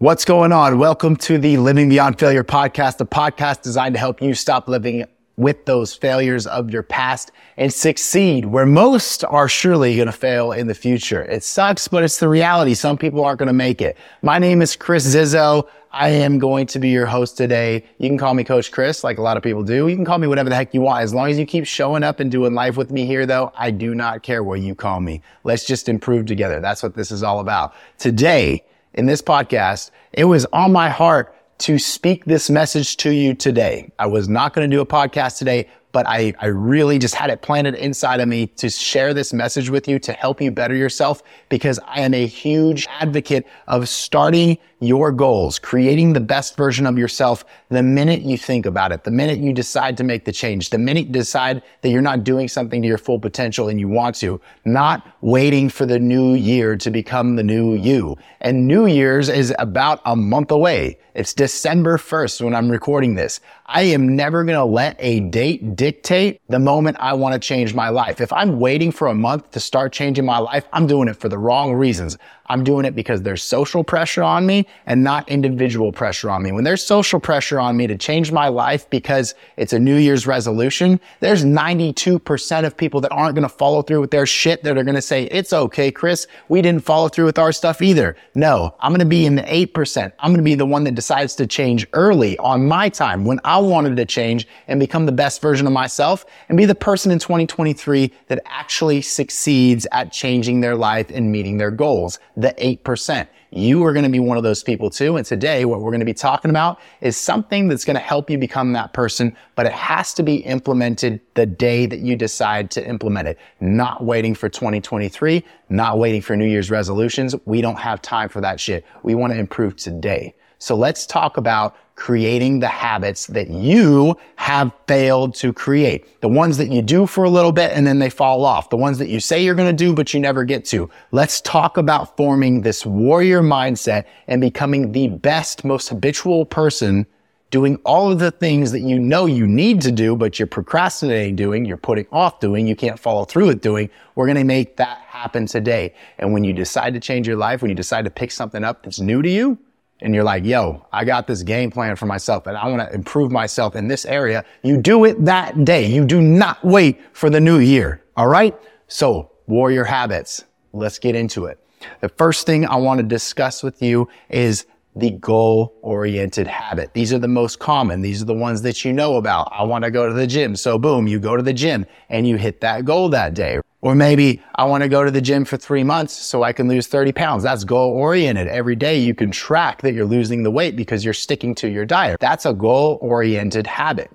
What's going on? Welcome to the Living Beyond Failure podcast, a podcast designed to help you stop living with those failures of your past and succeed where most are surely going to fail in the future. It sucks, but it's the reality. Some people aren't going to make it. My name is Kris Zizzo. I am going to be your host today. You can call me Coach Kris, like a lot of people do. You can call me whatever the heck you want. As long as you keep showing up and doing life with me here, though, I do not care what you call me. Let's just improve together. That's what this is all about. Today, in this podcast, it was on my heart to speak this message to you today. I was not going to do a podcast today, but I, I really just had it planted inside of me to share this message with you to help you better yourself because I am a huge advocate of starting your goals, creating the best version of yourself the minute you think about it, the minute you decide to make the change, the minute you decide that you're not doing something to your full potential and you want to, not waiting for the new year to become the new you. And New Year's is about a month away. It's December 1st when I'm recording this. I am never going to let a date dictate the moment I want to change my life. If I'm waiting for a month to start changing my life, I'm doing it for the wrong reasons. I'm doing it because there's social pressure on me and not individual pressure on me. When there's social pressure on me to change my life because it's a New Year's resolution, there's 92% of people that aren't going to follow through with their shit that are going to say, it's okay, Kris. We didn't follow through with our stuff either. No, I'm going to be in the 8%. I'm going to be the one that decides to change early on my time when I wanted to change and become the best version of myself and be the person in 2023 that actually succeeds at changing their life and meeting their goals the 8%. You are going to be one of those people too. And today, what we're going to be talking about is something that's going to help you become that person, but it has to be implemented the day that you decide to implement it, not waiting for 2023, not waiting for New Year's resolutions. We don't have time for that shit. We want to improve today. So let's talk about creating the habits that you have failed to create. The ones that you do for a little bit and then they fall off. The ones that you say you're going to do, but you never get to. Let's talk about forming this warrior mindset and becoming the best, most habitual person doing all of the things that you know you need to do, but you're procrastinating doing, you're putting off doing, you can't follow through with doing. We're going to make that happen today. And when you decide to change your life, when you decide to pick something up that's new to you, and you're like, yo, I got this game plan for myself and I want to improve myself in this area. You do it that day. You do not wait for the new year. All right. So warrior habits. Let's get into it. The first thing I want to discuss with you is the goal oriented habit. These are the most common. These are the ones that you know about. I want to go to the gym. So boom, you go to the gym and you hit that goal that day. Or maybe I want to go to the gym for three months so I can lose 30 pounds. That's goal oriented. Every day you can track that you're losing the weight because you're sticking to your diet. That's a goal oriented habit.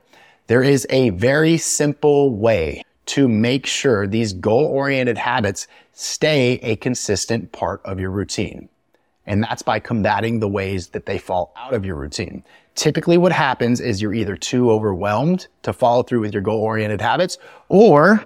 There is a very simple way to make sure these goal oriented habits stay a consistent part of your routine. And that's by combating the ways that they fall out of your routine. Typically what happens is you're either too overwhelmed to follow through with your goal oriented habits or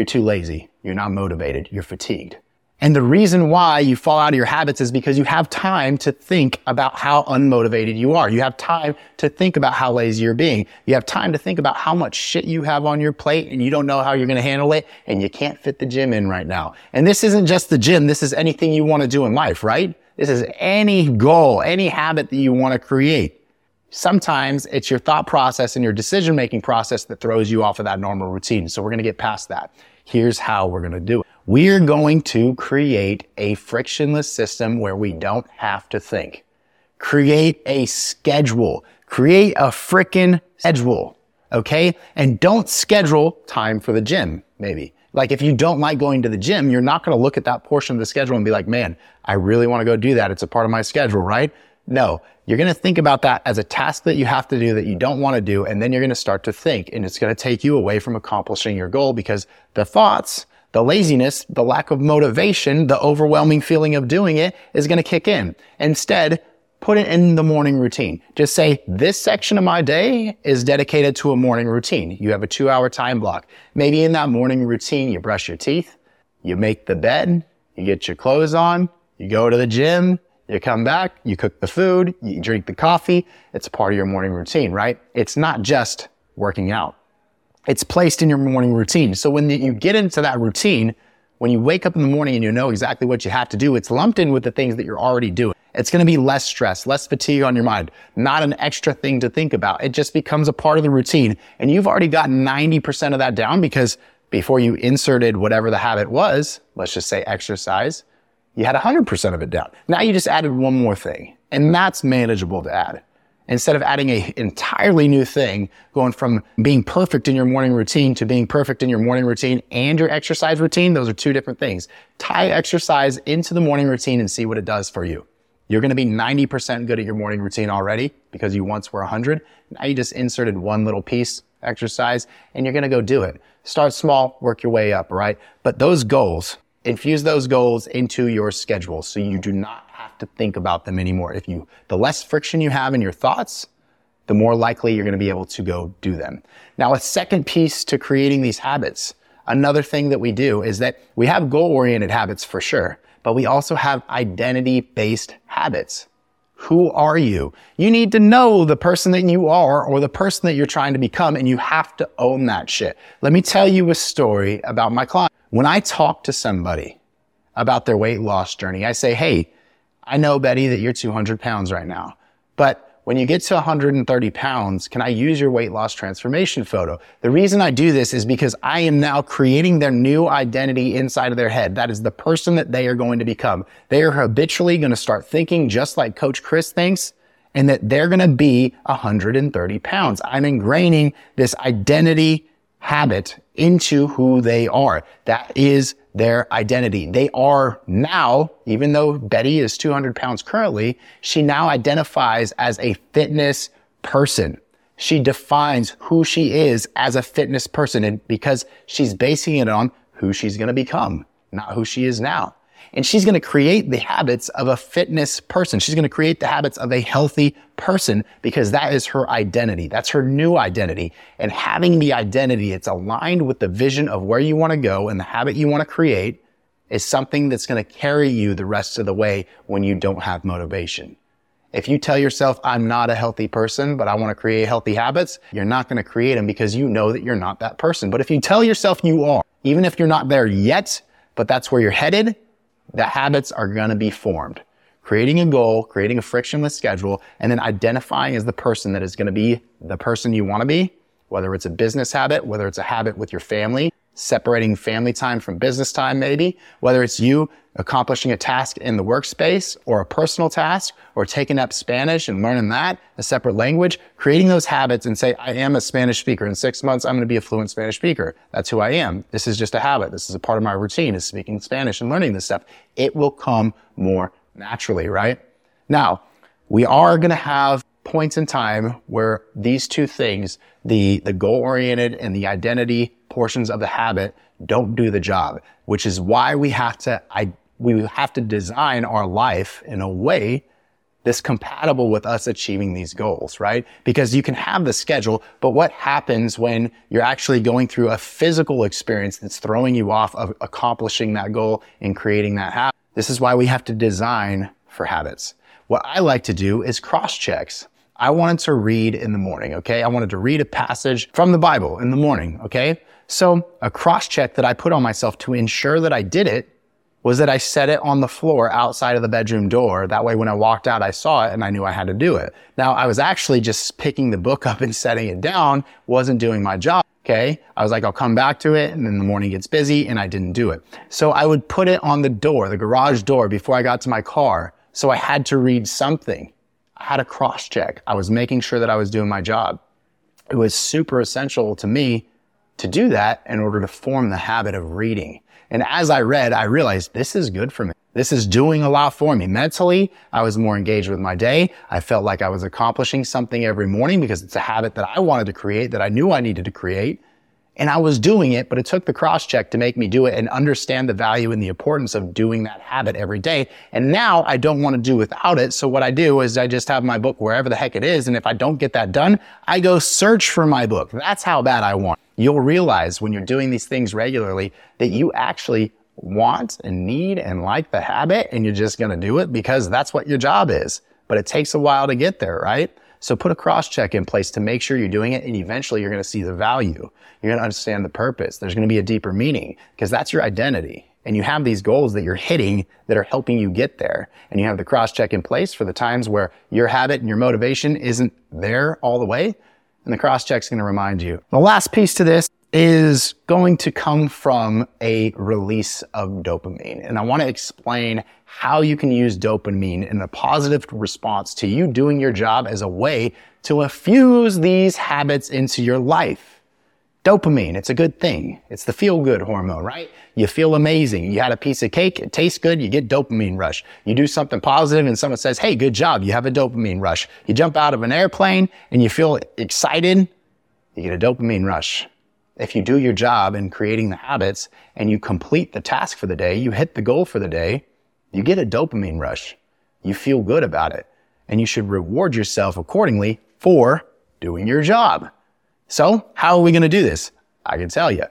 you're too lazy. You're not motivated. You're fatigued. And the reason why you fall out of your habits is because you have time to think about how unmotivated you are. You have time to think about how lazy you're being. You have time to think about how much shit you have on your plate and you don't know how you're going to handle it and you can't fit the gym in right now. And this isn't just the gym. This is anything you want to do in life, right? This is any goal, any habit that you want to create. Sometimes it's your thought process and your decision making process that throws you off of that normal routine. So we're going to get past that. Here's how we're going to do it. We're going to create a frictionless system where we don't have to think. Create a schedule. Create a frickin' schedule. Okay. And don't schedule time for the gym, maybe. Like if you don't like going to the gym, you're not going to look at that portion of the schedule and be like, man, I really want to go do that. It's a part of my schedule, right? No, you're going to think about that as a task that you have to do that you don't want to do. And then you're going to start to think and it's going to take you away from accomplishing your goal because the thoughts, the laziness, the lack of motivation, the overwhelming feeling of doing it is going to kick in. Instead, put it in the morning routine. Just say, this section of my day is dedicated to a morning routine. You have a two hour time block. Maybe in that morning routine, you brush your teeth, you make the bed, you get your clothes on, you go to the gym, you come back, you cook the food, you drink the coffee. It's part of your morning routine, right? It's not just working out. It's placed in your morning routine. So when you get into that routine, when you wake up in the morning and you know exactly what you have to do, it's lumped in with the things that you're already doing. It's going to be less stress, less fatigue on your mind, not an extra thing to think about. It just becomes a part of the routine. And you've already got 90% of that down because before you inserted whatever the habit was, let's just say exercise, you had 100% of it down. Now you just added one more thing and that's manageable to add. Instead of adding a entirely new thing, going from being perfect in your morning routine to being perfect in your morning routine and your exercise routine, those are two different things. Tie exercise into the morning routine and see what it does for you. You're going to be 90% good at your morning routine already because you once were 100. Now you just inserted one little piece exercise and you're going to go do it. Start small, work your way up, right? But those goals, infuse those goals into your schedule so you do not have to think about them anymore. If you, the less friction you have in your thoughts, the more likely you're going to be able to go do them. Now, a second piece to creating these habits, another thing that we do is that we have goal oriented habits for sure but we also have identity based habits. Who are you? You need to know the person that you are or the person that you're trying to become, and you have to own that shit. Let me tell you a story about my client. When I talk to somebody about their weight loss journey, I say, Hey, I know, Betty, that you're 200 pounds right now, but when you get to 130 pounds, can I use your weight loss transformation photo? The reason I do this is because I am now creating their new identity inside of their head. That is the person that they are going to become. They are habitually going to start thinking just like Coach Kris thinks and that they're going to be 130 pounds. I'm ingraining this identity habit into who they are. That is their identity. They are now, even though Betty is 200 pounds currently, she now identifies as a fitness person. She defines who she is as a fitness person and because she's basing it on who she's going to become, not who she is now. And she's going to create the habits of a fitness person. She's going to create the habits of a healthy person because that is her identity. That's her new identity. And having the identity, it's aligned with the vision of where you want to go and the habit you want to create is something that's going to carry you the rest of the way when you don't have motivation. If you tell yourself, I'm not a healthy person, but I want to create healthy habits, you're not going to create them because you know that you're not that person. But if you tell yourself you are, even if you're not there yet, but that's where you're headed, the habits are going to be formed. Creating a goal, creating a frictionless schedule, and then identifying as the person that is going to be the person you want to be, whether it's a business habit, whether it's a habit with your family, separating family time from business time, maybe, whether it's you accomplishing a task in the workspace or a personal task or taking up Spanish and learning that, a separate language, creating those habits and say, I am a Spanish speaker. In six months, I'm going to be a fluent Spanish speaker. That's who I am. This is just a habit. This is a part of my routine is speaking Spanish and learning this stuff. It will come more naturally, right? Now, we are going to have points in time where these two things, the, the goal oriented and the identity portions of the habit don't do the job, which is why we have to, I, we have to design our life in a way that's compatible with us achieving these goals, right? Because you can have the schedule, but what happens when you're actually going through a physical experience that's throwing you off of accomplishing that goal and creating that habit? This is why we have to design for habits. What I like to do is cross checks. I wanted to read in the morning, okay? I wanted to read a passage from the Bible in the morning, okay? So a cross check that I put on myself to ensure that I did it was that I set it on the floor outside of the bedroom door. That way, when I walked out, I saw it and I knew I had to do it. Now, I was actually just picking the book up and setting it down, wasn't doing my job. Okay. I was like, I'll come back to it. And then the morning gets busy and I didn't do it. So I would put it on the door, the garage door before I got to my car. So I had to read something. I had a cross check. I was making sure that I was doing my job. It was super essential to me to do that in order to form the habit of reading. And as I read, I realized this is good for me. This is doing a lot for me. Mentally, I was more engaged with my day. I felt like I was accomplishing something every morning because it's a habit that I wanted to create, that I knew I needed to create. And I was doing it, but it took the cross check to make me do it and understand the value and the importance of doing that habit every day. And now I don't want to do without it. So what I do is I just have my book wherever the heck it is. And if I don't get that done, I go search for my book. That's how bad I want you'll realize when you're doing these things regularly that you actually want and need and like the habit and you're just going to do it because that's what your job is. But it takes a while to get there, right? So put a cross check in place to make sure you're doing it and eventually you're going to see the value. You're going to understand the purpose. There's going to be a deeper meaning because that's your identity. and you have these goals that you're hitting that are helping you get there. And you have the cross check in place for the times where your habit and your motivation isn't there all the way. And the cross check's going to remind you. The last piece to this is going to come from a release of dopamine. And I want to explain how you can use dopamine in a positive response to you doing your job as a way to infuse these habits into your life. Dopamine, it's a good thing. It's the feel good hormone, right? You feel amazing. You had a piece of cake, it tastes good, you get dopamine rush. You do something positive and someone says, Hey, good job. You have a dopamine rush. You jump out of an airplane and you feel excited, you get a dopamine rush. If you do your job in creating the habits and you complete the task for the day, you hit the goal for the day, you get a dopamine rush. You feel good about it and you should reward yourself accordingly for doing your job. So how are we going to do this? I can tell you.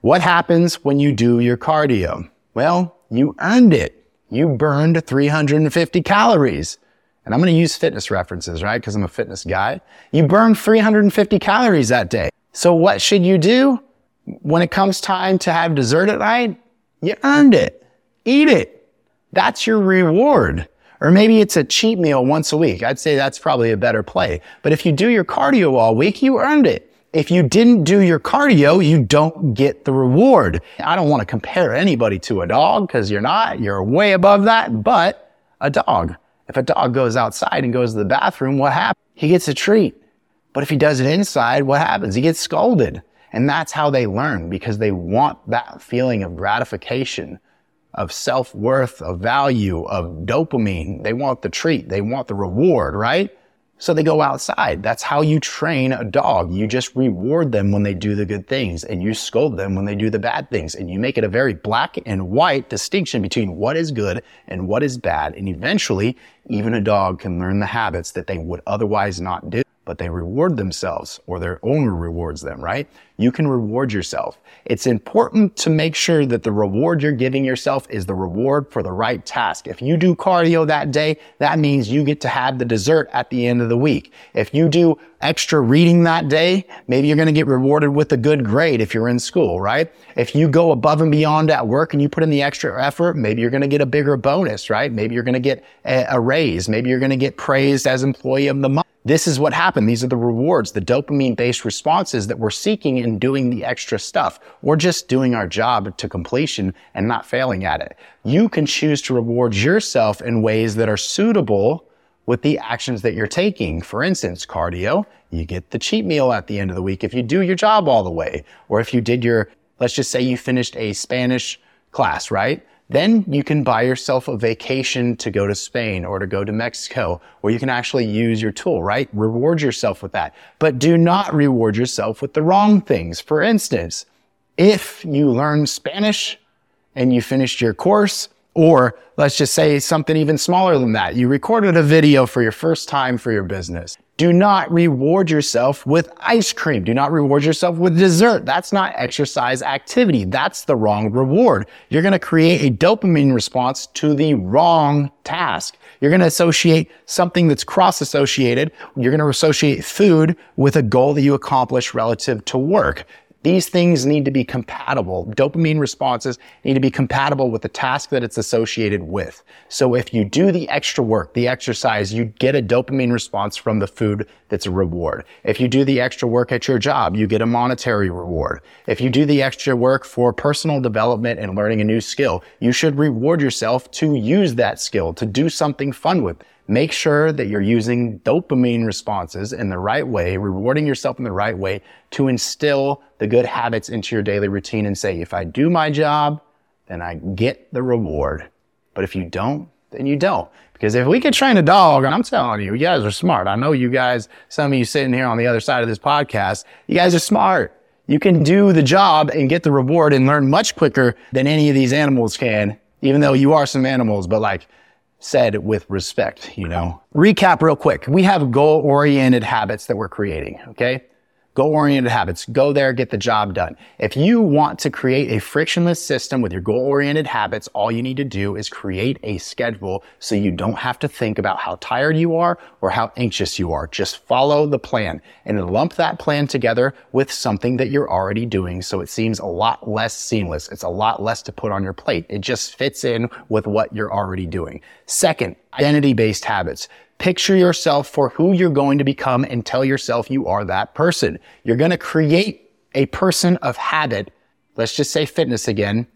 What happens when you do your cardio? Well, you earned it. You burned 350 calories. And I'm going to use fitness references, right? Because I'm a fitness guy. You burned 350 calories that day. So what should you do? When it comes time to have dessert at night, you earned it. Eat it. That's your reward. Or maybe it's a cheat meal once a week. I'd say that's probably a better play. But if you do your cardio all week, you earned it. If you didn't do your cardio, you don't get the reward. I don't want to compare anybody to a dog because you're not. You're way above that, but a dog. If a dog goes outside and goes to the bathroom, what happens? He gets a treat. But if he does it inside, what happens? He gets scolded. And that's how they learn because they want that feeling of gratification, of self-worth, of value, of dopamine. They want the treat. They want the reward, right? So they go outside. That's how you train a dog. You just reward them when they do the good things and you scold them when they do the bad things. And you make it a very black and white distinction between what is good and what is bad. And eventually, even a dog can learn the habits that they would otherwise not do but they reward themselves or their owner rewards them, right? You can reward yourself. It's important to make sure that the reward you're giving yourself is the reward for the right task. If you do cardio that day, that means you get to have the dessert at the end of the week. If you do extra reading that day, maybe you're going to get rewarded with a good grade if you're in school, right? If you go above and beyond at work and you put in the extra effort, maybe you're going to get a bigger bonus, right? Maybe you're going to get a, raise. Maybe you're going to get praised as employee of the month. This is what happened. These are the rewards, the dopamine based responses that we're seeking in doing the extra stuff. We're just doing our job to completion and not failing at it. You can choose to reward yourself in ways that are suitable with the actions that you're taking. For instance, cardio, you get the cheat meal at the end of the week if you do your job all the way. Or if you did your, let's just say you finished a Spanish class, right? Then you can buy yourself a vacation to go to Spain or to go to Mexico where you can actually use your tool, right? Reward yourself with that. But do not reward yourself with the wrong things. For instance, if you learn Spanish and you finished your course, or let's just say something even smaller than that. You recorded a video for your first time for your business. Do not reward yourself with ice cream. Do not reward yourself with dessert. That's not exercise activity. That's the wrong reward. You're going to create a dopamine response to the wrong task. You're going to associate something that's cross associated. You're going to associate food with a goal that you accomplish relative to work. These things need to be compatible. Dopamine responses need to be compatible with the task that it's associated with. So if you do the extra work, the exercise, you get a dopamine response from the food that's a reward. If you do the extra work at your job, you get a monetary reward. If you do the extra work for personal development and learning a new skill, you should reward yourself to use that skill, to do something fun with. Make sure that you're using dopamine responses in the right way, rewarding yourself in the right way to instill the good habits into your daily routine and say, if I do my job, then I get the reward. But if you don't, then you don't. Because if we could train a dog, and I'm telling you, you guys are smart. I know you guys, some of you sitting here on the other side of this podcast, you guys are smart. You can do the job and get the reward and learn much quicker than any of these animals can, even though you are some animals, but like, said with respect, you know. Recap real quick. We have goal oriented habits that we're creating. Okay. Goal oriented habits. Go there, get the job done. If you want to create a frictionless system with your goal oriented habits, all you need to do is create a schedule so you don't have to think about how tired you are or how anxious you are. Just follow the plan and lump that plan together with something that you're already doing. So it seems a lot less seamless. It's a lot less to put on your plate. It just fits in with what you're already doing. Second, identity based habits. Picture yourself for who you're going to become and tell yourself you are that person. You're going to create a person of habit. Let's just say fitness again.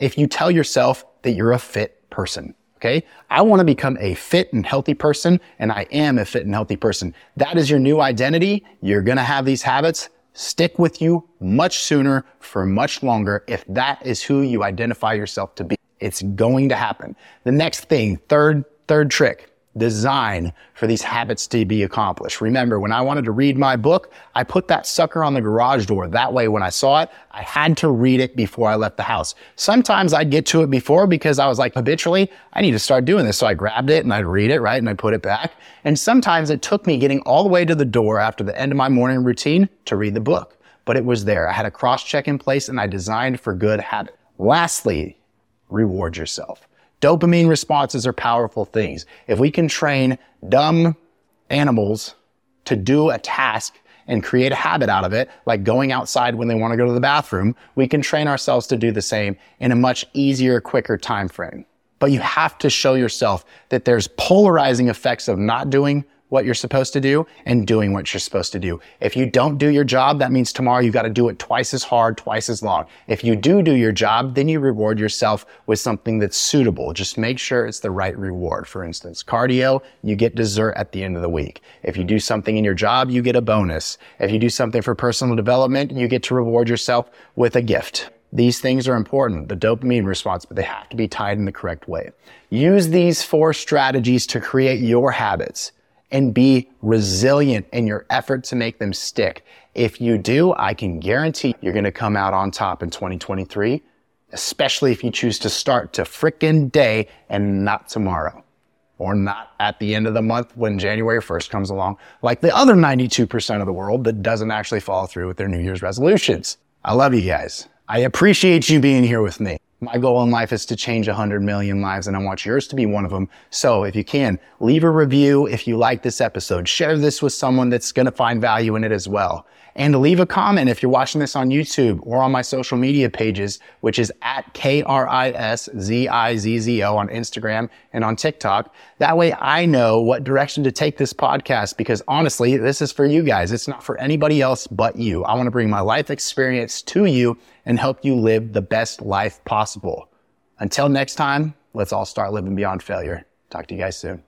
If you tell yourself that you're a fit person. Okay. I want to become a fit and healthy person and I am a fit and healthy person. That is your new identity. You're going to have these habits stick with you much sooner for much longer if that is who you identify yourself to be. It's going to happen. The next thing, third, third trick design for these habits to be accomplished. Remember, when I wanted to read my book, I put that sucker on the garage door. That way, when I saw it, I had to read it before I left the house. Sometimes I'd get to it before because I was like, habitually, I need to start doing this. So I grabbed it and I'd read it, right? And I put it back. And sometimes it took me getting all the way to the door after the end of my morning routine to read the book. But it was there. I had a cross check in place and I designed for good habit. Lastly, reward yourself. Dopamine responses are powerful things. If we can train dumb animals to do a task and create a habit out of it, like going outside when they want to go to the bathroom, we can train ourselves to do the same in a much easier, quicker time frame. But you have to show yourself that there's polarizing effects of not doing what you're supposed to do and doing what you're supposed to do. If you don't do your job, that means tomorrow you got to do it twice as hard, twice as long. If you do do your job, then you reward yourself with something that's suitable. Just make sure it's the right reward. For instance, cardio, you get dessert at the end of the week. If you do something in your job, you get a bonus. If you do something for personal development, you get to reward yourself with a gift. These things are important, the dopamine response, but they have to be tied in the correct way. Use these four strategies to create your habits and be resilient in your effort to make them stick. If you do, I can guarantee you're going to come out on top in 2023, especially if you choose to start to frickin' day and not tomorrow or not at the end of the month when January 1st comes along, like the other 92% of the world that doesn't actually follow through with their New Year's resolutions. I love you guys. I appreciate you being here with me. My goal in life is to change 100 million lives and I want yours to be one of them. So if you can, leave a review if you like this episode. Share this with someone that's going to find value in it as well. And leave a comment if you're watching this on YouTube or on my social media pages, which is at K-R-I-S-Z-I-Z-Z-O on Instagram and on TikTok. That way I know what direction to take this podcast because honestly, this is for you guys. It's not for anybody else but you. I want to bring my life experience to you and help you live the best life possible. Until next time, let's all start living beyond failure. Talk to you guys soon.